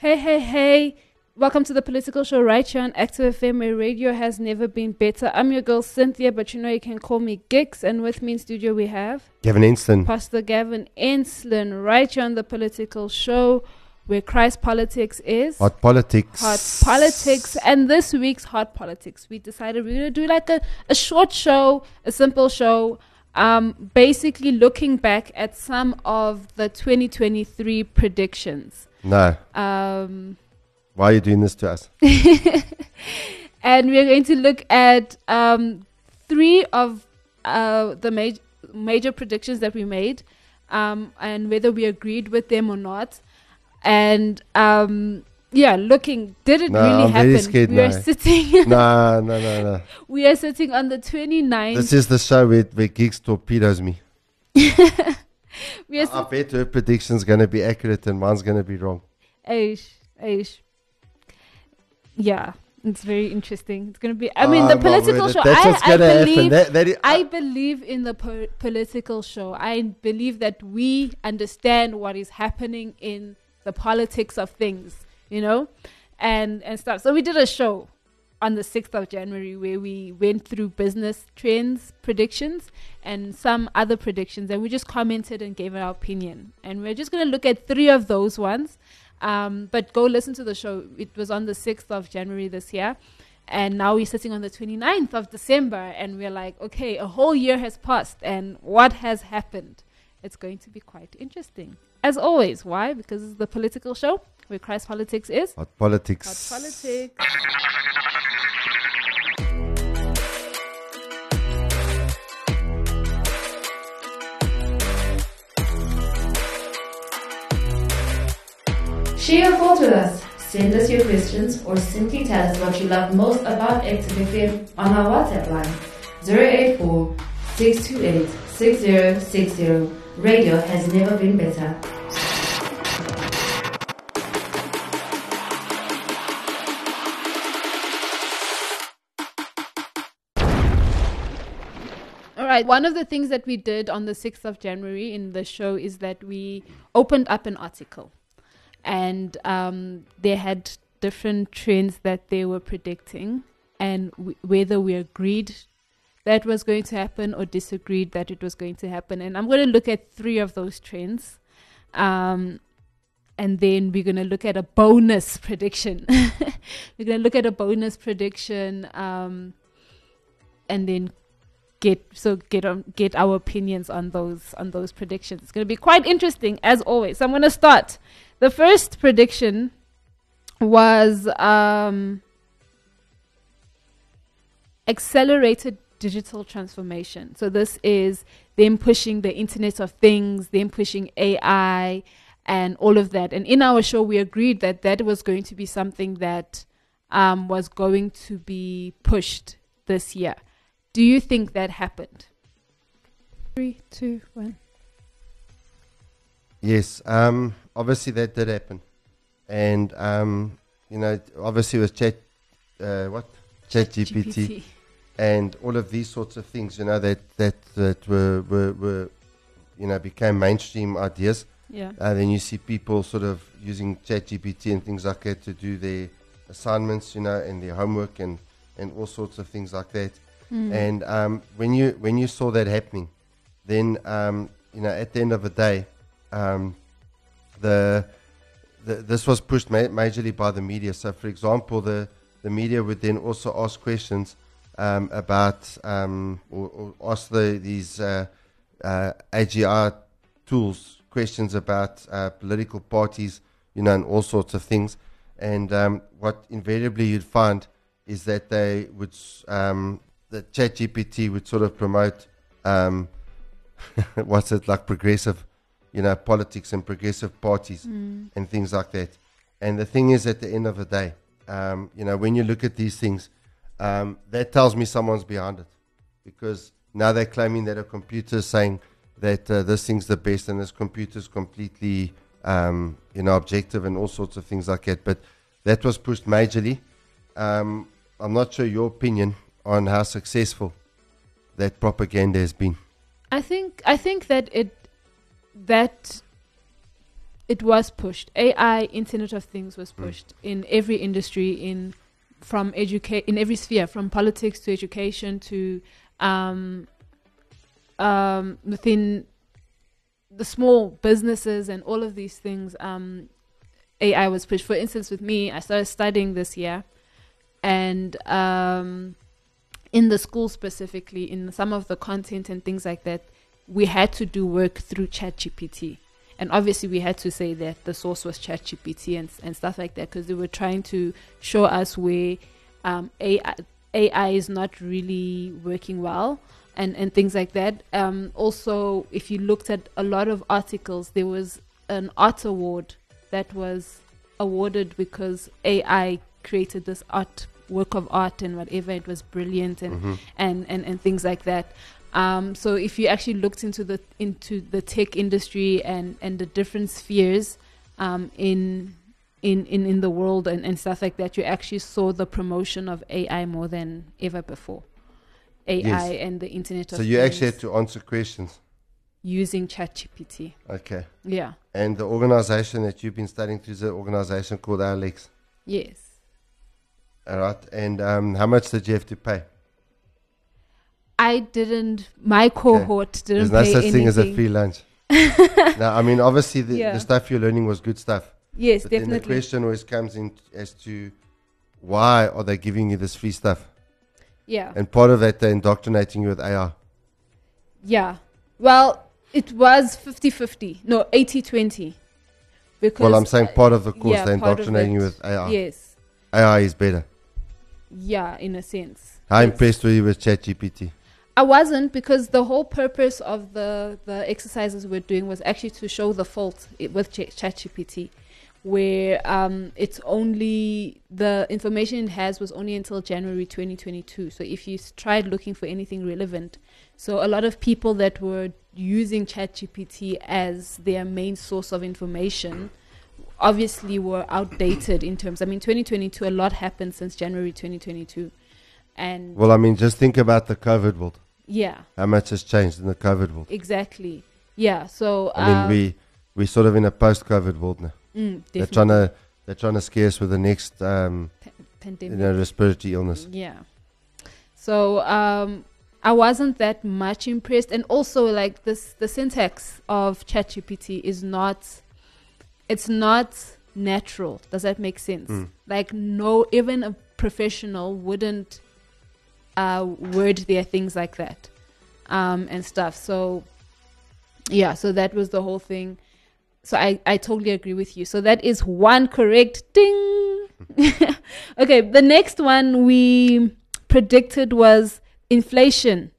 Hey, hey, hey. Welcome to the political show right here on Active FM, where radio has never been better. I'm your girl Cynthia, but you know you can call me Gix. And with me in studio, we have Gavin Enslin. Pastor Gavin Enslin, right here on the political show, where Christ politics is Hot politics. hot politics. And this week's hot politics, we decided we're gonna do like a, a short show, a simple show. Um, basically looking back at some of the 2023 predictions. No. Um, Why are you doing this to us? and we're going to look at um, three of uh, the ma- major predictions that we made um, and whether we agreed with them or not. And um, yeah, looking, did it No, really I'm happen? scared we are sitting. no, no, no, no. we are sitting on the 29th. This is the show where, where Gix torpedoes me. I bet her prediction's going to be accurate and mine's going to be wrong. Aish, aish. Yeah, it's very interesting. It's gonna be. I mean, Oh, the ah, political show. That's I, what's I going to believe. That, that is, I believe in the po- political show. I believe that we understand what is happening in the politics of things, you know, and and stuff. So we did a show on the 6th of January where we went through business trends predictions and some other predictions and we just commented and gave our opinion. And we're just going to look at three of those ones. Um, but go listen to the show. It was on the 6th of January this year. And now we're sitting on the 29th of December and we're like, okay, a whole year has passed and what has happened? It's going to be quite interesting. As always. Why? Because it's the political show where Christ Politics is. hot politics. Hot politics. Share your thoughts with us. Send us your questions or simply tell us what you love most about Active FM on our WhatsApp line 084 628 6060. Radio has never been better. Right. One of the things that we did on the 6th of January in the show is that we opened up an article and um, they had different trends that they were predicting and w- whether we agreed that was going to happen or disagreed that it was going to happen. And I'm going to look at three of those trends. Um, and then we're going to look at a bonus prediction. we're going to look at a bonus prediction um, and then get so get on get our opinions on those on those predictions. It's going to be quite interesting as always. So I'm going to start. The first prediction was um, accelerated digital transformation. So this is them pushing the Internet of Things, them pushing AI, and all of that. And in our show, we agreed that that was going to be something that um, was going to be pushed this year. Do you think that happened? Three, two, one. Yes. Um, obviously, that did happen. And, um, you know, obviously, with Chat, uh, what? Chat GPT. and all of these sorts of things, you know, that that that were were, were you know became mainstream ideas. Yeah. Uh, then you see people sort of using ChatGPT and things like that to do their assignments, you know, and their homework and and all sorts of things like that. Mm. And um, when you when you saw that happening, then um, you know at the end of the day, um, the, the this was pushed ma- majorly by the media. So, for example, the the media would then also ask questions um, about um, or, or ask the, these uh, uh, AGI tools questions about uh, political parties, you know, and all sorts of things. And um, what invariably you'd find is that they would, um, the ChatGPT would sort of promote, um, what's it like, progressive, you know, politics and progressive parties Mm. and things like that. And the thing is, at the end of the day, um, you know, when you look at these things, um, that tells me someone's behind it, because now they're claiming that a computer is saying that uh, this thing's the best and this computer's completely, um, you know, objective and all sorts of things like that. But that was pushed majorly. Um, I'm not sure your opinion on how successful that propaganda has been. I think I think that it that it was pushed. AI, Internet of Things, was Mm. pushed in every industry, in from educate in every sphere, from politics to education to um, um, within the small businesses and all of these things. Um, AI was pushed. For instance, with me, I started studying this year, and um, in the school specifically, in some of the content and things like that, we had to do work through ChatGPT. And obviously, we had to say that the source was ChatGPT and, and stuff like that because they were trying to show us where um, AI, AI is not really working well and, and things like that. Um, also, if you looked at a lot of articles, there was an art award that was awarded because AI created this art work of art and whatever it was brilliant and Mhm. and, and, and things like that. Um, so if you actually looked into the into the tech industry and, and the different spheres um, in, in in in the world and, and stuff like that, you actually saw the promotion of AI more than ever before. AI Yes. and the Internet of So you actually had to answer questions. using ChatGPT. Okay. Yeah. And the organization that you've been studying through is an organization called ALX. Yes. All right. And um, how much did you have to pay? I didn't. My cohort didn't There's no such thing as a anything. free lunch. now, I mean, obviously, the, Yeah. the stuff you're learning was good stuff. Yes, But then the question always comes in as to why are they giving you this free stuff? Yeah. And part of that, they're indoctrinating you with AI. Yeah. Well, it was 50-50. No, 80-20. Because Well, I'm saying part of the course, yeah, they're indoctrinating you with AI. Yes. AI is better. Yeah, in a sense. How Yes. impressed were you with ChatGPT? I wasn't because the whole purpose of the the exercises we're doing was actually to show the fault with Ch- ChatGPT, where um, it's only the information it has was only until January 2022. So if you tried looking for anything relevant, so a lot of people that were using ChatGPT as their main source of information obviously were outdated in terms. I mean, 2022, a lot happened since January 2022, and Well, I mean, just think about the COVID world. yeah. How much has changed in the COVID world? Exactly. Yeah. So I mean, um, we we're sort of in a post-COVID world now. mm, They're trying to they're trying to scare us with the next um, you pandemic. know respiratory illness. Yeah. So um, I wasn't that much impressed, and also like this, the syntax of ChatGPT is not. It's not natural. Does that make sense? Mm. Like no, even a professional wouldn't uh, word their things like that, um, and stuff. So yeah, so that was the whole thing. So I, I totally agree with you. So that is one correct ding. okay, the next one we predicted was inflation.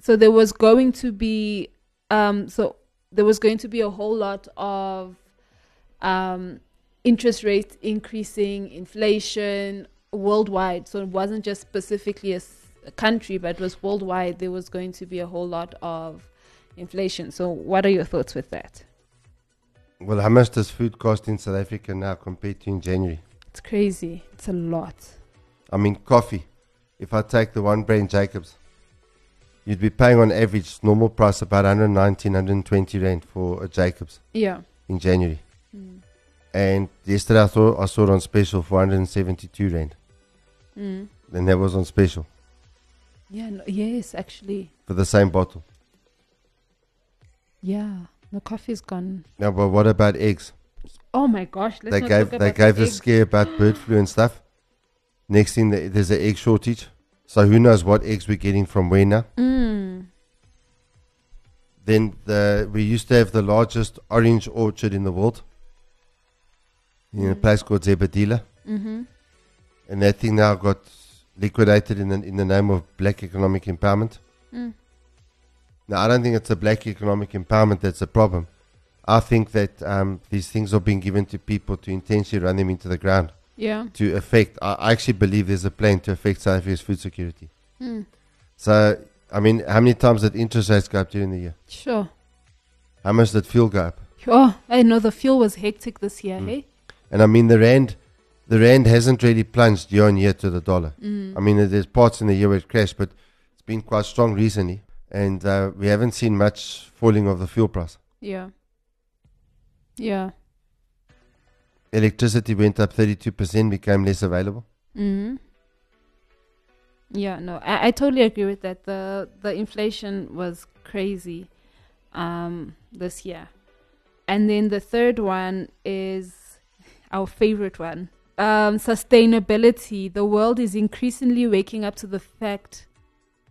So there was going to be um so there was going to be a whole lot of um interest rates increasing, inflation worldwide. So it wasn't just specifically a country, but it was worldwide. There was going to be a whole lot of inflation. So what are your thoughts with that? Well, how much does food cost in South Africa now compared to in January? It's crazy. It's a lot. I mean, coffee. If I take the one brand Jacobs, you'd be paying on average normal price about 119, 120 rand for a Jacobs Yeah. in January. Mm. And yesterday I thought I saw it on special for 172 rand. Mm. Then that was on special Yeah. No, yes, actually. for the same bottle. Yeah. The coffee's gone. Now, but what about eggs? Oh my gosh. Let's they gave they gave the scare about bird flu and stuff. Next thing, there's an egg shortage. So who knows what eggs we're getting from where now? Mm. Then the we used to have the largest orange orchard in the world. In a place called Zebediela. Mm-hmm. And that thing now got liquidated in the, in the name of black economic empowerment. Mm. Now, I don't think it's a black economic empowerment that's a problem. I think that um, these things are being given to people to intentionally run them into the ground Yeah. to affect. I I actually believe there's a plan to affect South Africa's food security. Mm. So, I mean, how many times did interest rates go up during the year? Sure. How much did fuel go up? Oh, I know the fuel was hectic this year, Mm. hey? And I mean, the rand, the rand hasn't really plunged year on year to the dollar. Mm. I mean, there's parts in the year where it crashed, but it's been quite strong recently, and uh, we haven't seen much falling of the fuel price. yeah. Yeah. Electricity went up 32%, became less available. hmm Yeah, no, I, I totally agree with that. The the inflation was crazy um, this year. And then the third one is our favorite one. Um, sustainability. The world is increasingly waking up to the fact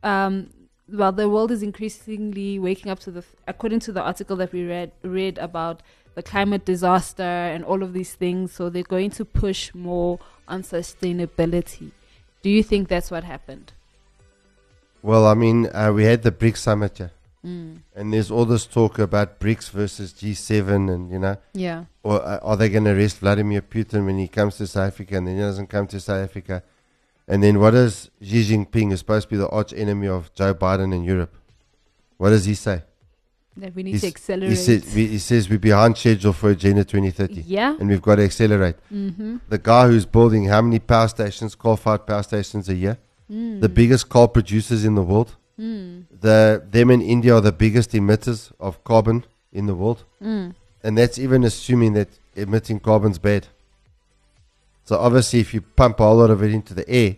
um, well, the world is increasingly waking up to the, according to the article that we read read about the climate disaster and all of these things. So they're going to push more on sustainability. Do you think that's what happened? Well, I mean, uh, we had the BRICS summit, yeah, Mm. and there's all this talk about BRICS versus G7, and you know, Yeah. or uh, are they going to arrest Vladimir Putin when he comes to South Africa, and then he doesn't come to South Africa? And then what does Xi Jinping, who's supposed to be the arch enemy of Joe Biden in Europe, what does he say? That we need He's- to accelerate. He, said, we, he says we're behind schedule for Agenda 2030, yeah. and we've got to accelerate. Mm-hmm. The guy who's building how many power stations, coal-fired power stations a year, Mm. the biggest coal producers in the world. Mm. The them in India are the biggest emitters of carbon in the world, Mm. and that's even assuming that emitting carbon's bad. So obviously, if you pump a whole lot of it into the air,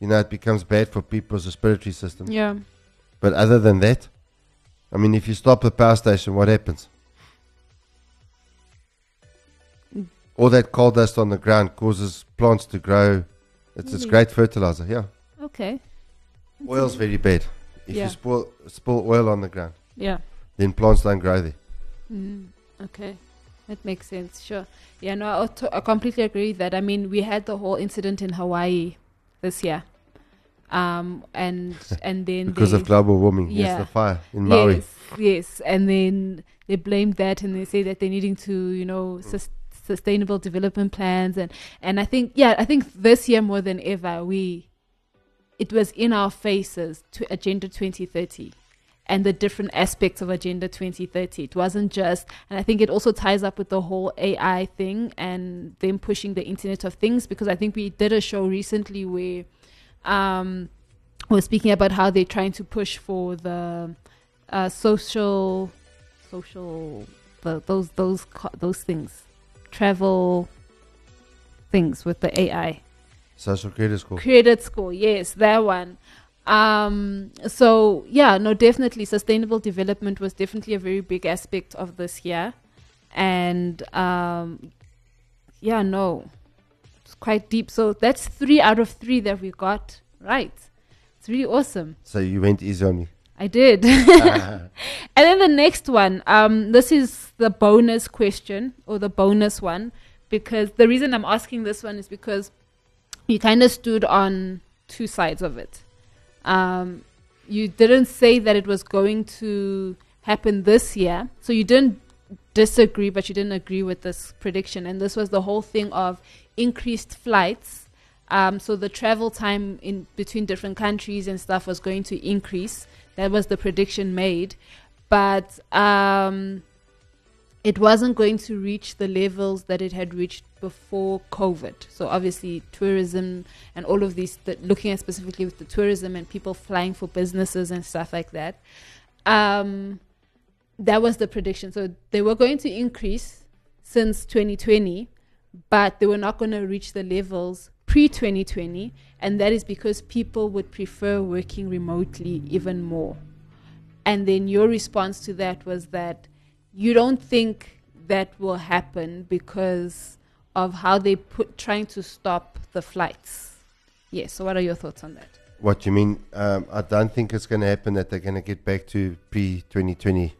you know it becomes bad for people's respiratory system. Yeah. But other than that, I mean, if you stop the power station, what happens? Mm. All that coal dust on the ground causes plants to grow. It's, it's great fertilizer. Yeah, Okay. oil's very bad. If Yeah. you spill, spill oil on the ground, Yeah. then plants don't grow there. Mm, okay, that makes sense. Sure. Yeah, no, I, auto- I completely agree with that. I mean, we had the whole incident in Hawaii this year, um, and and then Because of global warming. Yes, the fire in Maui. yes, yes, and then they blamed that and they say that they're needing to, you know, Mm. sus- sustainable development plans and and I think yeah, I think this year more than ever we, it was in our faces to Agenda 2030 and the different aspects of Agenda 2030. It wasn't just, and I think it also ties up with the whole AI thing and them pushing the Internet of Things because I think we did a show recently where um, we're speaking about how they're trying to push for the uh, social, social, the, those those those things, travel things with the AI. Social credit score. Credit score, yes, that one. Um, so yeah, no, definitely sustainable development was definitely a very big aspect of this year, and um, yeah, no, it's quite deep. So that's three out of three that we got right. It's really awesome. So you went easy on me. I did. and then the next one, um, this is the bonus question or the bonus one, because the reason I'm asking this one is because you kind of stood on two sides of it. Um, you didn't say that it was going to happen this year, so you didn't disagree, but you didn't agree with this prediction. And this was the whole thing of increased flights. Um, so the travel time in between different countries and stuff was going to increase. That was the prediction made, but um, it wasn't going to reach the levels that it had reached before COVID. So obviously, tourism and all of these, th- looking at specifically with the tourism and people flying for businesses and stuff like that. Um, that was the prediction. So they were going to increase since 2020, but they were not going to reach the levels pre 2020, and that is because people would prefer working remotely even more. And then your response to that was that you don't think that will happen because of how they put trying to stop the flights. Yes. So, what are your thoughts on that? What do you mean? Um, I don't think it's going to happen that they're going to get back to pre 2020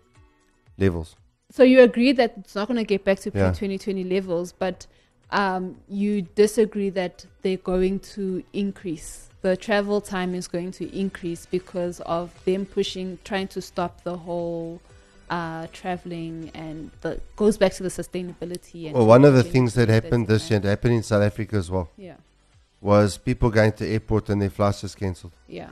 levels. So you agree that it's not going to get back to Yeah. pre 2020 levels, but um, you disagree that they're going to increase. The travel time is going to increase because of them pushing, trying to stop the whole uh, traveling, and the goes back to the sustainability. And Well, one of the things that happened this year, and happened in South Africa as well, Yeah, was people going to airport and their flights just cancelled. yeah,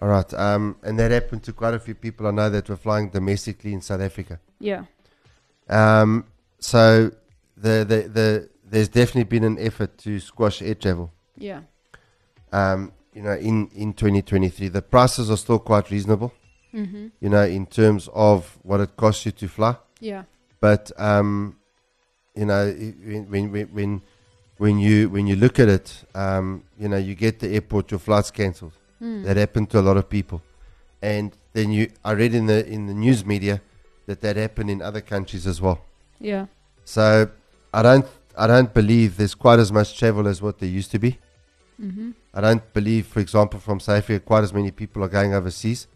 All right. Um, and that happened to quite a few people I know that were flying domestically in South Africa. yeah, Um, so the, the, the, there's definitely been an effort to squash air travel. yeah, Um, you know, in, in 2023, the prices are still quite reasonable. Mm-hmm. You know, in terms of what it costs you to fly. yeah, But um, you know, when when when- when you when you look at it, um, you know, you get the airport, your flight's cancelled. Mm. That happened to a lot of people, and then you I read in the in the news media that that happened in other countries as well. Yeah. So I don't I don't believe there's quite as much travel as what there used to be. Mm-hmm. I don't believe, for example, from South Africa, quite as many people are going overseas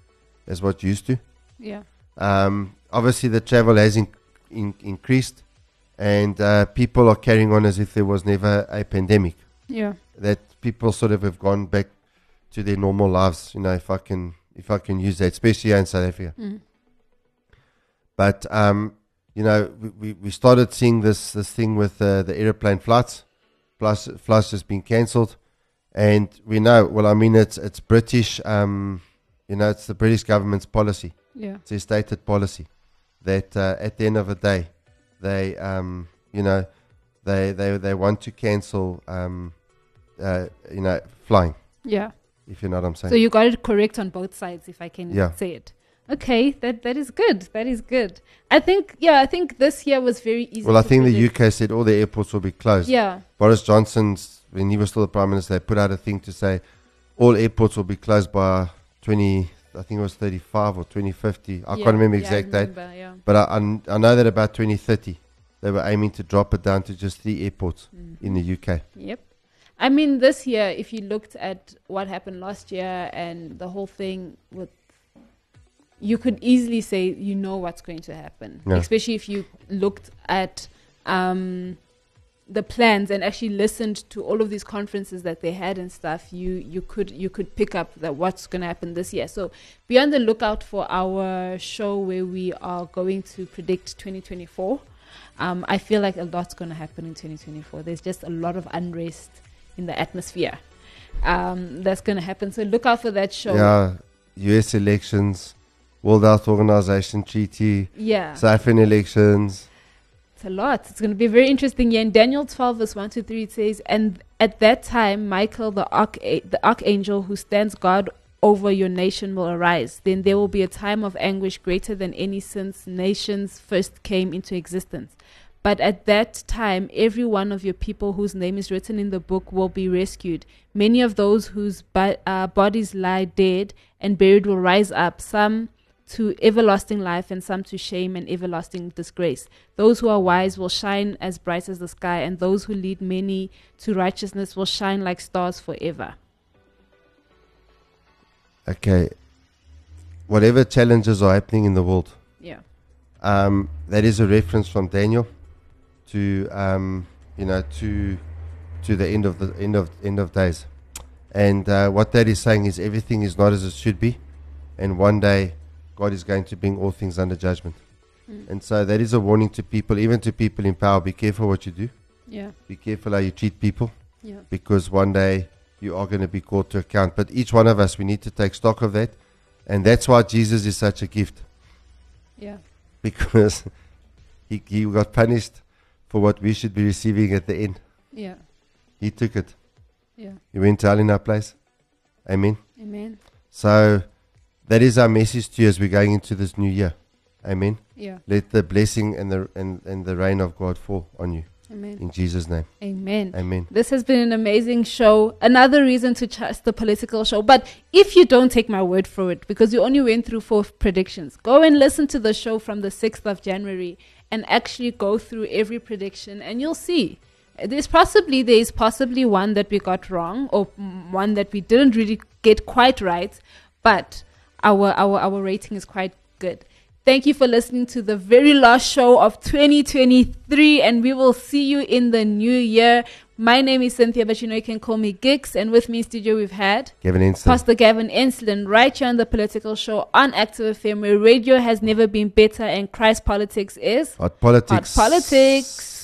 as what used to. Yeah. Um, obviously, the travel has in, in, increased, and uh, people are carrying on as if there was never a pandemic. Yeah. That people sort of have gone back to their normal lives. You know, if I can, if I can use that, especially here in South Africa. Mm. But um, you know, we, we, started seeing this this thing with uh, the aeroplane flights. Plus, flights has been cancelled, and we know. Well, I mean, it's it's British. Um, you know, it's the British government's policy. Yeah. It's a stated policy that uh, at the end of the day, they um, you know, they they they want to cancel um, uh, you know, flying. Yeah. If you know what I'm saying. So you got it correct on both sides, if I can Yeah. say it. Okay, that that is good. That is good. I think yeah, I think this year was very easy. well, I think the. UK said all the airports will be closed. Yeah. Boris Johnson's when he was still the prime minister, they put out a thing to say all airports will be closed by 20. I think it was 35 or 2050. I yeah, can't remember yeah, exact date, Yeah. but I, I, I know that about 2030 they were aiming to drop it down to just three airports in the UK. Yep. I mean, this year, if you looked at what happened last year and the whole thing with, you could easily say you know what's going to happen. Yeah. Especially if you looked at um, the plans and actually listened to all of these conferences that they had and stuff. You you could you could pick up that what's going to happen this year. So be on the lookout for our show where we are going to predict 2024. Um, I feel like a lot's going to happen in 2024. There's just a lot of unrest in the atmosphere um, that's going to happen. So look out for that show. Yeah, US elections, World Health Organization treaty, Yeah, South African elections. It's a lot. It's going to be very interesting year. In Daniel 12, verse 1 to 3, it says, And at that time, Michael, the, arch- the archangel who stands guard over your nation, will arise. Then there will be a time of anguish greater than any since nations first came into existence. But at that time, every one of your people whose name is written in the book will be rescued. Many of those whose bo- uh, bodies lie dead and buried will rise up, some to everlasting life and some to shame and everlasting disgrace. Those who are wise will shine as bright as the sky, and those who lead many to righteousness will shine like stars forever. Okay, whatever challenges are happening in the world, Yeah. um, that is a reference from Daniel to um, you know to to the end of the end of end of days, and uh, what that is saying is everything is not as it should be, and one day God is going to bring all things under judgment, Mm. and so that is a warning to people, even to people in power. Be careful what you do. Yeah. Be careful how you treat people. Yeah. because one day you are going to be called to account. But each one of us, we need to take stock of that. And that's why Jesus is such a gift Yeah. because he, he got punished for what we should be receiving at the end. Yeah. He took it. Yeah. He went to hell in our place. Amen. Amen. So that is our message to you as we're going into this new year. Amen. Yeah. Let the blessing and the and, and the rain of God fall on you Amen. in Jesus' name. Amen. Amen. This has been an amazing show. Another reason to trust the political show. But if you don't take my word for it, because you only went through four predictions, go and listen to the show from the 6th of January and actually go through every prediction and you'll see. There's possibly there is possibly one that we got wrong or one that we didn't really get quite right, but our our our rating is quite good. Thank you for listening to the very last show of 2023, and we will see you in the new year. My name is Cynthia, but you know you can call me Gix, and with me in studio we've had Gavin. Pastor Gavin Enslin right here on the Political Show on Active FM, where radio has never been better and Christ politics is Hot politics. hot politics.